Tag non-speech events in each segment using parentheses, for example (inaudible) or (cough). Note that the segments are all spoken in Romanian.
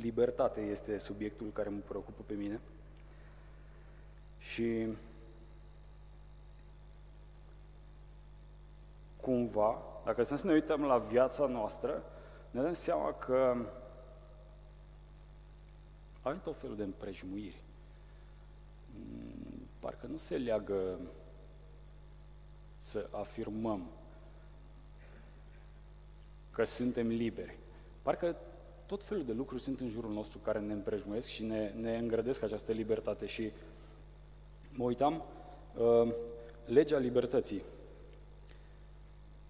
Libertate este subiectul care mă preocupă pe mine. Și cumva, dacă să ne uităm la viața noastră, ne dăm seama că avem tot felul de împrejmuiri. Mm, parcă nu se leagă să afirmăm că suntem liberi. Parcă tot felul de lucruri sunt în jurul nostru care ne împrejmuiesc și ne, ne îngrădesc această libertate. Și mă uitam, uh, legea libertății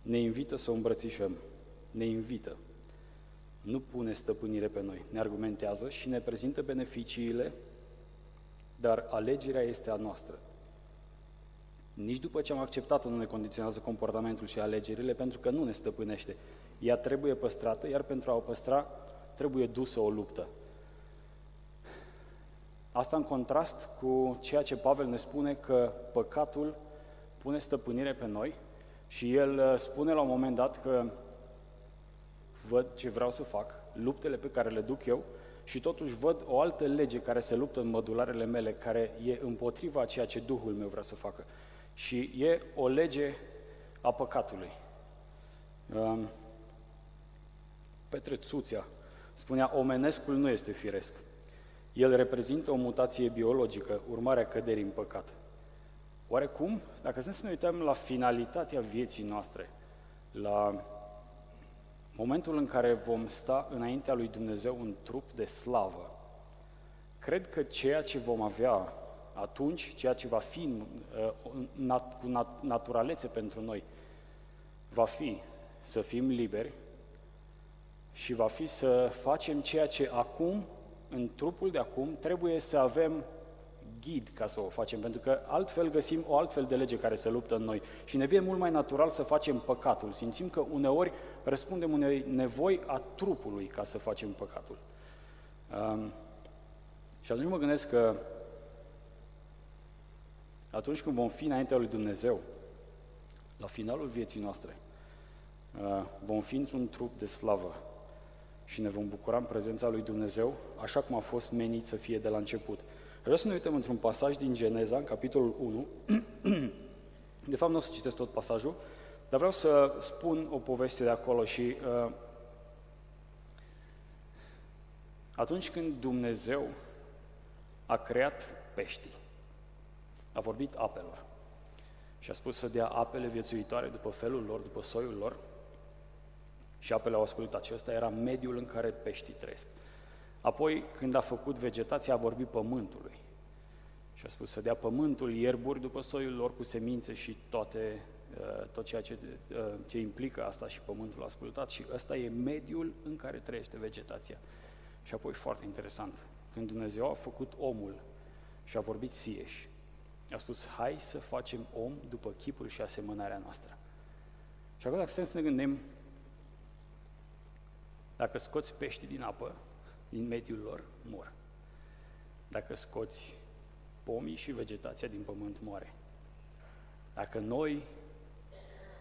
ne invită să o îmbrățișăm. Ne invită. Nu pune stăpânire pe noi. Ne argumentează și ne prezintă beneficiile, dar alegerea este a noastră. Nici după ce am acceptat-o nu ne condiționează comportamentul și alegerile, pentru că nu ne stăpânește. Ea trebuie păstrată, iar pentru a o păstra trebuie dusă o luptă. Asta în contrast cu ceea ce Pavel ne spune că păcatul pune stăpânire pe noi și el uh, spune la un moment dat că văd ce vreau să fac, luptele pe care le duc eu și totuși văd o altă lege care se luptă în mădularele mele, care e împotriva ceea ce Duhul meu vrea să facă. Și e o lege a păcatului. Um, Petre Țuțea spunea, omenescul nu este firesc. El reprezintă o mutație biologică, urmarea căderii în păcat. Oarecum, dacă să ne uităm la finalitatea vieții noastre, la momentul în care vom sta înaintea lui Dumnezeu în trup de slavă, cred că ceea ce vom avea atunci, ceea ce va fi uh, cu naturalețe pentru noi, va fi să fim liberi și va fi să facem ceea ce acum, în trupul de acum, trebuie să avem ghid ca să o facem, pentru că altfel găsim o altfel de lege care se luptă în noi și ne vine mult mai natural să facem păcatul. Simțim că uneori răspundem unei nevoi a trupului ca să facem păcatul. Um, și atunci mă gândesc că atunci când vom fi înaintea lui Dumnezeu, la finalul vieții noastre, uh, vom fi într-un trup de slavă și ne vom bucura în prezența lui Dumnezeu, așa cum a fost menit să fie de la început. Vreau să ne uităm într-un pasaj din Geneza, în capitolul 1. (clears throat) De fapt, nu o să citesc tot pasajul, dar vreau să spun o poveste de acolo și uh, atunci când Dumnezeu a creat peștii, a vorbit apelor și a spus să dea apele viețuitoare după felul lor, după soiul lor, și apele au ascultat. Și ăsta era mediul în care peștii trăiesc. Apoi, când a făcut vegetația, a vorbit pământului. Și a spus să dea pământul ierburi după soiul lor cu semințe și toate, uh, tot ceea ce, uh, ce implică asta și pământul a ascultat. Și ăsta e mediul în care trăiește vegetația. Și apoi, foarte interesant, când Dumnezeu a făcut omul și a vorbit sieși, a spus, hai să facem om după chipul și asemănarea noastră. Și acum, dacă stăm să ne gândim, dacă scoți pești din apă, din mediul lor, mor. Dacă scoți pomii și vegetația din pământ, moare. Dacă noi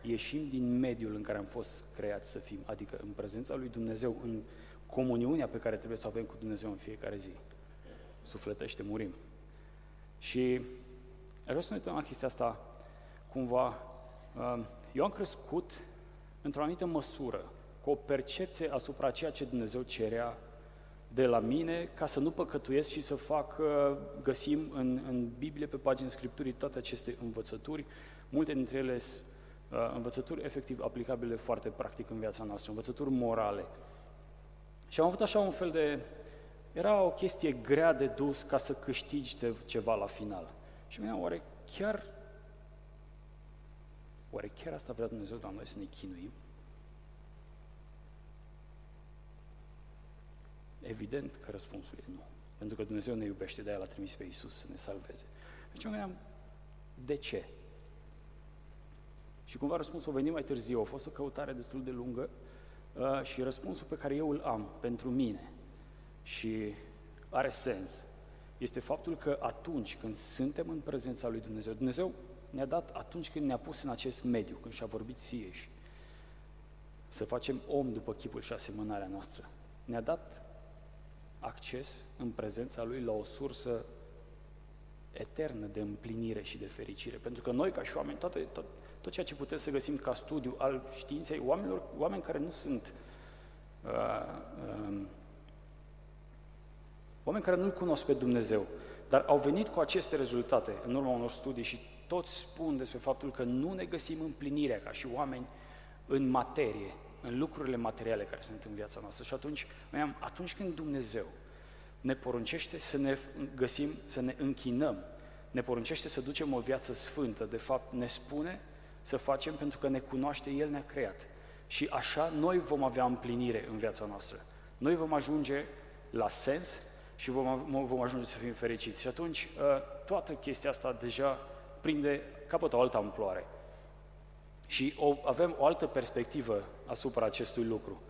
ieșim din mediul în care am fost creați să fim, adică în prezența lui Dumnezeu, în comuniunea pe care trebuie să o avem cu Dumnezeu în fiecare zi, sufletește, murim. Și aș vrea să ne uităm la chestia asta cumva. Uh, eu am crescut într-o anumită măsură, cu o percepție asupra ceea ce Dumnezeu cerea de la mine ca să nu păcătuiesc și să fac, uh, găsim în, în Biblie, pe pagini Scripturii, toate aceste învățături, multe dintre ele sunt uh, învățături efectiv aplicabile foarte practic în viața noastră, învățături morale. Și am avut așa un fel de... Era o chestie grea de dus ca să câștigi ceva la final. Și mi oare chiar Oare chiar asta vrea Dumnezeu la noi să ne chinuim? Evident că răspunsul e nu. Pentru că Dumnezeu ne iubește, de-aia l-a trimis pe Iisus să ne salveze. Deci eu gândeam, de ce? Și cumva răspunsul a venit mai târziu, a fost o căutare destul de lungă uh, și răspunsul pe care eu îl am pentru mine și are sens, este faptul că atunci când suntem în prezența lui Dumnezeu, Dumnezeu ne-a dat atunci când ne-a pus în acest mediu, când și-a vorbit sieși, să facem om după chipul și asemănarea noastră. Ne-a dat acces în prezența Lui la o sursă eternă de împlinire și de fericire. Pentru că noi, ca și oameni, toate, tot, tot ceea ce putem să găsim ca studiu al științei, oamenilor, oameni care nu sunt uh, uh, oameni care nu-L cunosc pe Dumnezeu, dar au venit cu aceste rezultate în urma unor studii și toți spun despre faptul că nu ne găsim împlinirea ca și oameni în materie, în lucrurile materiale care sunt în viața noastră. Și atunci, am, atunci când Dumnezeu ne poruncește să ne găsim, să ne închinăm, ne poruncește să ducem o viață sfântă, de fapt ne spune să facem pentru că ne cunoaște, El ne-a creat. Și așa noi vom avea împlinire în viața noastră. Noi vom ajunge la sens și vom, vom ajunge să fim fericiți. Și atunci ă, toată chestia asta deja prinde, capătă o altă amploare. Și o, avem o altă perspectivă asupra acestui lucru.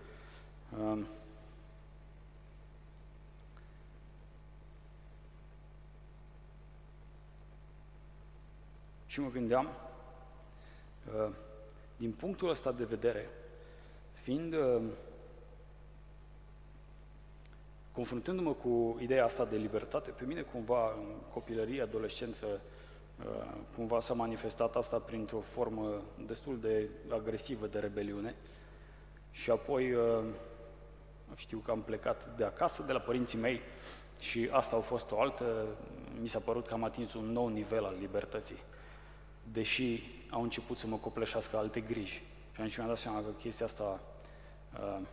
Um, și mă gândeam, uh, din punctul ăsta de vedere, fiind uh, confruntându-mă cu ideea asta de libertate, pe mine cumva în copilărie, adolescență, Uh, cumva s-a manifestat asta printr-o formă destul de agresivă de rebeliune și apoi uh, știu că am plecat de acasă, de la părinții mei și asta a fost o altă, mi s-a părut că am atins un nou nivel al libertății, deși au început să mă copleșească alte griji. Și atunci mi-am dat seama că chestia asta uh,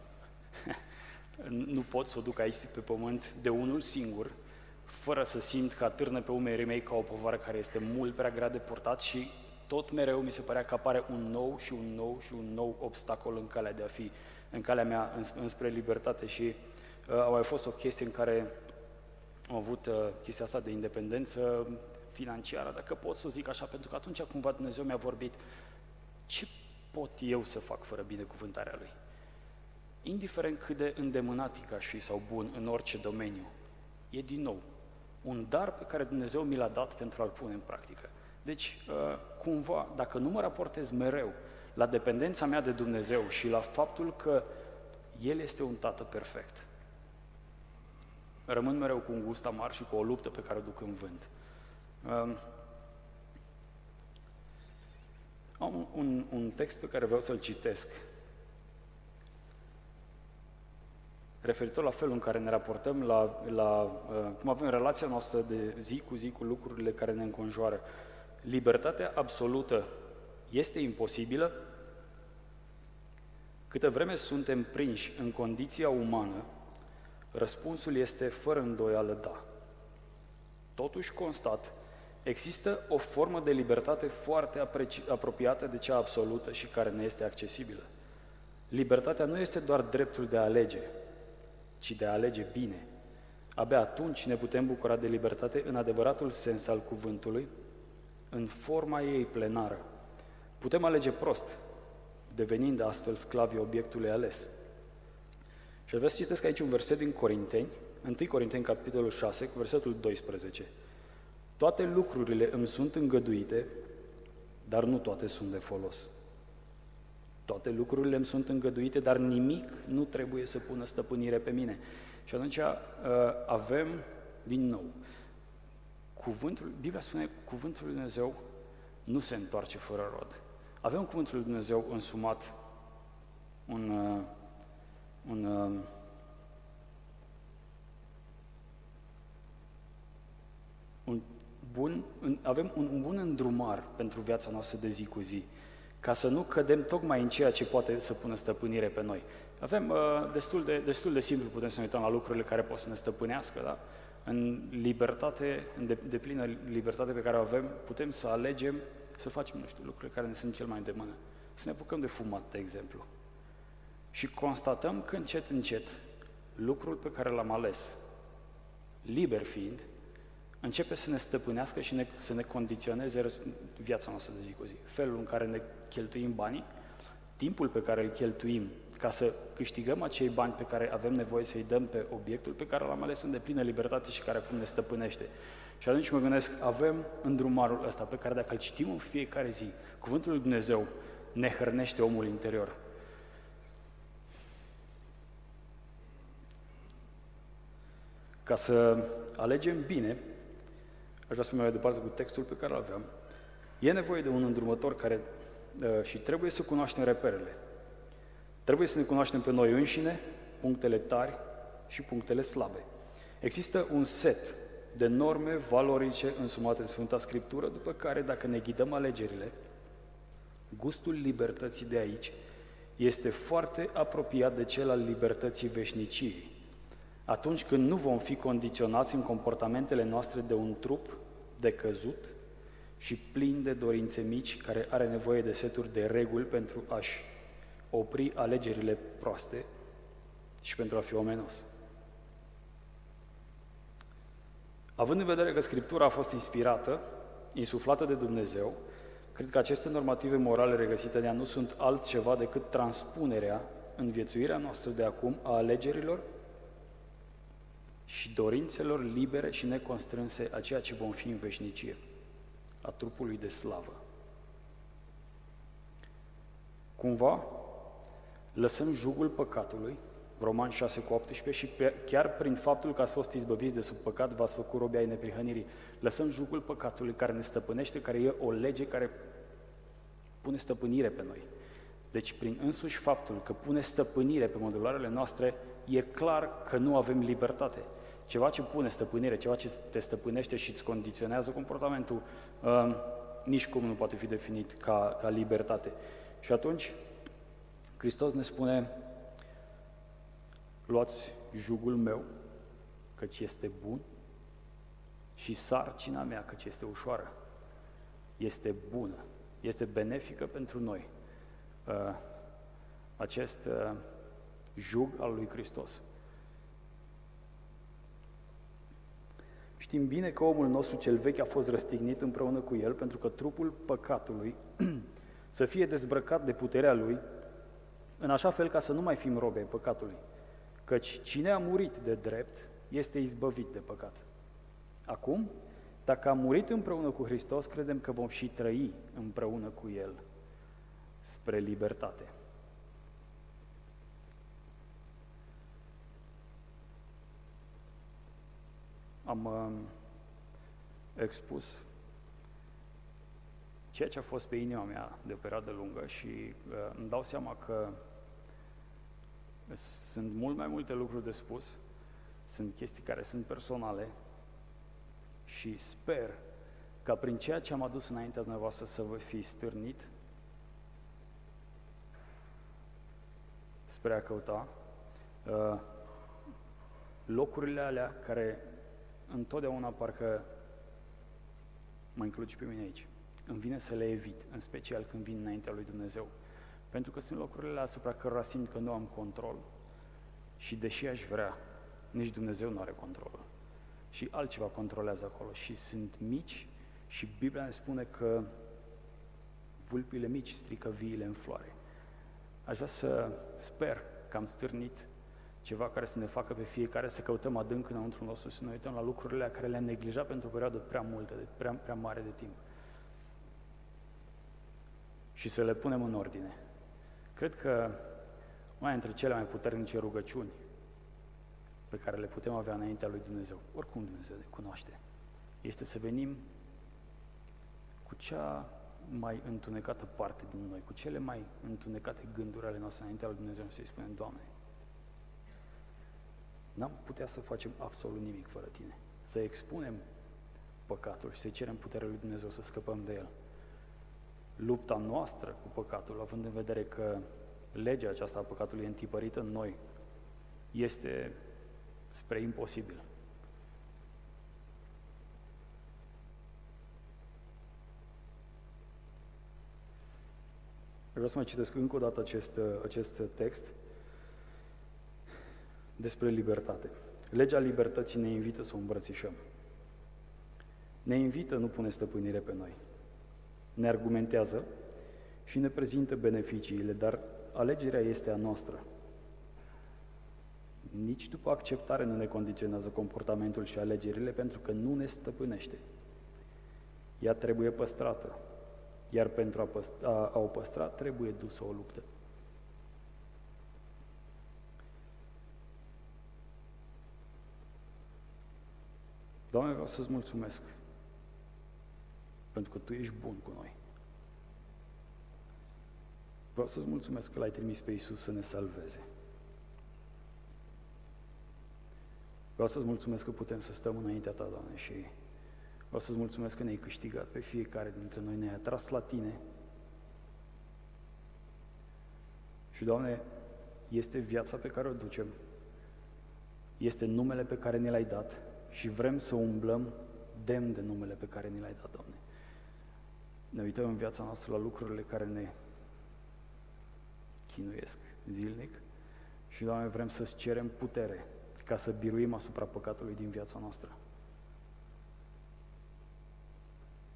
(laughs) nu pot să o duc aici pe pământ de unul singur, fără să simt că atârnă pe umerii mei ca o povară care este mult prea grea de purtat și tot mereu mi se părea că apare un nou și un nou și un nou obstacol în calea de a fi, în calea mea înspre libertate și uh, a mai fost o chestie în care am avut uh, chestia asta de independență financiară, dacă pot să zic așa, pentru că atunci cumva Dumnezeu mi-a vorbit ce pot eu să fac fără binecuvântarea Lui? Indiferent cât de îndemânatic aș fi sau bun în orice domeniu, e din nou un dar pe care Dumnezeu mi l-a dat pentru a-l pune în practică. Deci, uh, cumva, dacă nu mă raportez mereu la dependența mea de Dumnezeu și la faptul că El este un tată perfect, rămân mereu cu un gust amar și cu o luptă pe care o duc în vânt. Um, am un, un text pe care vreau să-l citesc referitor la felul în care ne raportăm la, la uh, cum avem relația noastră de zi cu zi cu lucrurile care ne înconjoară. Libertatea absolută este imposibilă câtă vreme suntem prinși în condiția umană, răspunsul este fără îndoială da. Totuși constat, există o formă de libertate foarte apropiată de cea absolută și care ne este accesibilă. Libertatea nu este doar dreptul de a alege, ci de a alege bine. Abia atunci ne putem bucura de libertate în adevăratul sens al cuvântului, în forma ei plenară. Putem alege prost, devenind astfel sclavii obiectului ales. Și vreau să citesc aici un verset din Corinteni, 1 Corinteni, capitolul 6, cu versetul 12. Toate lucrurile îmi sunt îngăduite, dar nu toate sunt de folos. Toate lucrurile îmi sunt îngăduite, dar nimic nu trebuie să pună stăpânire pe mine. Și atunci uh, avem, din nou, cuvântul, Biblia spune, cuvântul lui Dumnezeu nu se întoarce fără rod. Avem cuvântul lui Dumnezeu însumat un, uh, un uh, un bun, avem un, un bun îndrumar pentru viața noastră de zi cu zi ca să nu cădem tocmai în ceea ce poate să pună stăpânire pe noi. Avem uh, destul, de, destul de simplu, putem să ne uităm la lucrurile care pot să ne stăpânească, da? În libertate, în de, de plină libertate pe care o avem, putem să alegem să facem, nu știu, lucrurile care ne sunt cel mai de mână. Să ne apucăm de fumat, de exemplu. Și constatăm că încet, încet, lucrul pe care l-am ales, liber fiind, începe să ne stăpânească și ne, să ne condiționeze viața noastră de zi cu zi. Felul în care ne cheltuim banii, timpul pe care îl cheltuim ca să câștigăm acei bani pe care avem nevoie să-i dăm pe obiectul pe care l-am ales în deplină libertate și care acum ne stăpânește. Și atunci mă gândesc, avem îndrumarul ăsta pe care dacă îl citim în fiecare zi, Cuvântul lui Dumnezeu ne hrănește omul interior. Ca să alegem bine, aș vrea să merg mai departe cu textul pe care îl aveam, e nevoie de un îndrumător care uh, și trebuie să cunoaștem reperele. Trebuie să ne cunoaștem pe noi înșine, punctele tari și punctele slabe. Există un set de norme valorice însumate în Sfânta Scriptură, după care, dacă ne ghidăm alegerile, gustul libertății de aici este foarte apropiat de cel al libertății veșniciei. Atunci când nu vom fi condiționați în comportamentele noastre de un trup decăzut și plin de dorințe mici, care are nevoie de seturi de reguli pentru a-și opri alegerile proaste și pentru a fi omenos. Având în vedere că Scriptura a fost inspirată, insuflată de Dumnezeu, cred că aceste normative morale regăsite în ea nu sunt altceva decât transpunerea în viețuirea noastră de acum a alegerilor și dorințelor libere și neconstrânse a ceea ce vom fi în veșnicie, a trupului de slavă. Cumva, lăsăm jugul păcatului Roman 6 cu 18, și pe, chiar prin faptul că ați fost izbăviți de sub păcat, v-ați făcut robi ai neprihănirii. Lăsăm jugul păcatului care ne stăpânește, care e o lege care pune stăpânire pe noi. Deci, prin însuși faptul că pune stăpânire pe modularele noastre, e clar că nu avem libertate. Ceva ce pune stăpânire, ceva ce te stăpânește și îți condiționează comportamentul, uh, nici cum nu poate fi definit ca, ca libertate. Și atunci, Hristos ne spune, luați jugul meu, căci este bun, și sarcina mea, căci este ușoară. Este bună, este benefică pentru noi. Uh, acest uh, jug al lui Hristos. Știm bine că omul nostru cel vechi a fost răstignit împreună cu el, pentru că trupul păcatului (clears throat) să fie dezbrăcat de puterea lui, în așa fel ca să nu mai fim robe păcatului. Căci cine a murit de drept este izbăvit de păcat. Acum, dacă am murit împreună cu Hristos, credem că vom și trăi împreună cu El spre libertate. Am uh, expus ceea ce a fost pe inima mea de o perioadă lungă și uh, îmi dau seama că sunt mult mai multe lucruri de spus, sunt chestii care sunt personale și sper ca prin ceea ce am adus înaintea dumneavoastră să vă fi stârnit spre a căuta uh, locurile alea care întotdeauna parcă mă includ și pe mine aici. Îmi vine să le evit, în special când vin înaintea lui Dumnezeu. Pentru că sunt locurile asupra cărora simt că nu am control. Și deși aș vrea, nici Dumnezeu nu are control. Și altceva controlează acolo. Și sunt mici și Biblia ne spune că vulpile mici strică viile în floare. Aș vrea să sper că am stârnit ceva care să ne facă pe fiecare să căutăm adânc înăuntru nostru, să ne uităm la lucrurile care le-am neglijat pentru o perioadă prea multă, de prea, prea mare de timp. Și să le punem în ordine. Cred că una dintre cele mai puternice rugăciuni pe care le putem avea înaintea lui Dumnezeu, oricum Dumnezeu le cunoaște, este să venim cu cea mai întunecată parte din noi, cu cele mai întunecate gânduri ale noastre înaintea lui Dumnezeu și să-i spunem, Doamne, n-am putea să facem absolut nimic fără Tine. Să expunem păcatul și să-i cerem puterea lui Dumnezeu să scăpăm de el. Lupta noastră cu păcatul, având în vedere că legea aceasta a păcatului întipărită în noi este spre imposibil. Vreau să mai citesc încă o dată acest, acest text despre libertate. Legea libertății ne invită să o îmbrățișăm. Ne invită, nu pune stăpânire pe noi. Ne argumentează și ne prezintă beneficiile, dar alegerea este a noastră. Nici după acceptare nu ne condiționează comportamentul și alegerile pentru că nu ne stăpânește. Ea trebuie păstrată, iar pentru a, păstra, a, a o păstra trebuie dusă o luptă. Doamne, vreau să-ți mulțumesc pentru că Tu ești bun cu noi. Vreau să-ți mulțumesc că L-ai trimis pe Iisus să ne salveze. Vreau să-ți mulțumesc că putem să stăm înaintea Ta, Doamne, și vreau să-ți mulțumesc că ne-ai câștigat pe fiecare dintre noi, ne-ai atras la Tine. Și, Doamne, este viața pe care o ducem, este numele pe care ne l-ai dat și vrem să umblăm demn de numele pe care ne l-ai dat, Doamne. Ne uităm în viața noastră la lucrurile care ne chinuiesc zilnic și, Doamne, vrem să-ți cerem putere ca să biruim asupra păcatului din viața noastră.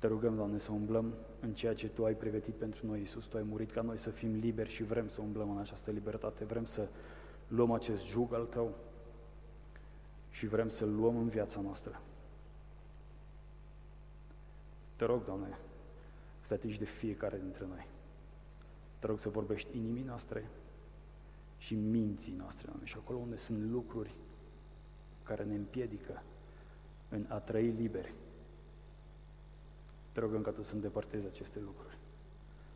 Te rugăm, Doamne, să umblăm în ceea ce Tu ai pregătit pentru noi, Iisus. Tu ai murit ca noi să fim liberi și vrem să umblăm în această libertate. Vrem să luăm acest jug al Tău și vrem să-L luăm în viața noastră. Te rog, Doamne, să te atingi de fiecare dintre noi. Te rog să vorbești inimii noastre și minții noastre, Doamne, și acolo unde sunt lucruri care ne împiedică în a trăi liberi. Te rugăm ca Tu să îndepărtezi aceste lucruri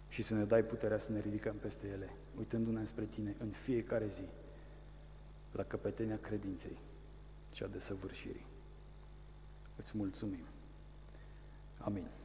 și să ne dai puterea să ne ridicăm peste ele, uitându-ne spre Tine în fiecare zi, la căpetenia credinței și a desăvârșirii. Îți mulțumim. Amin.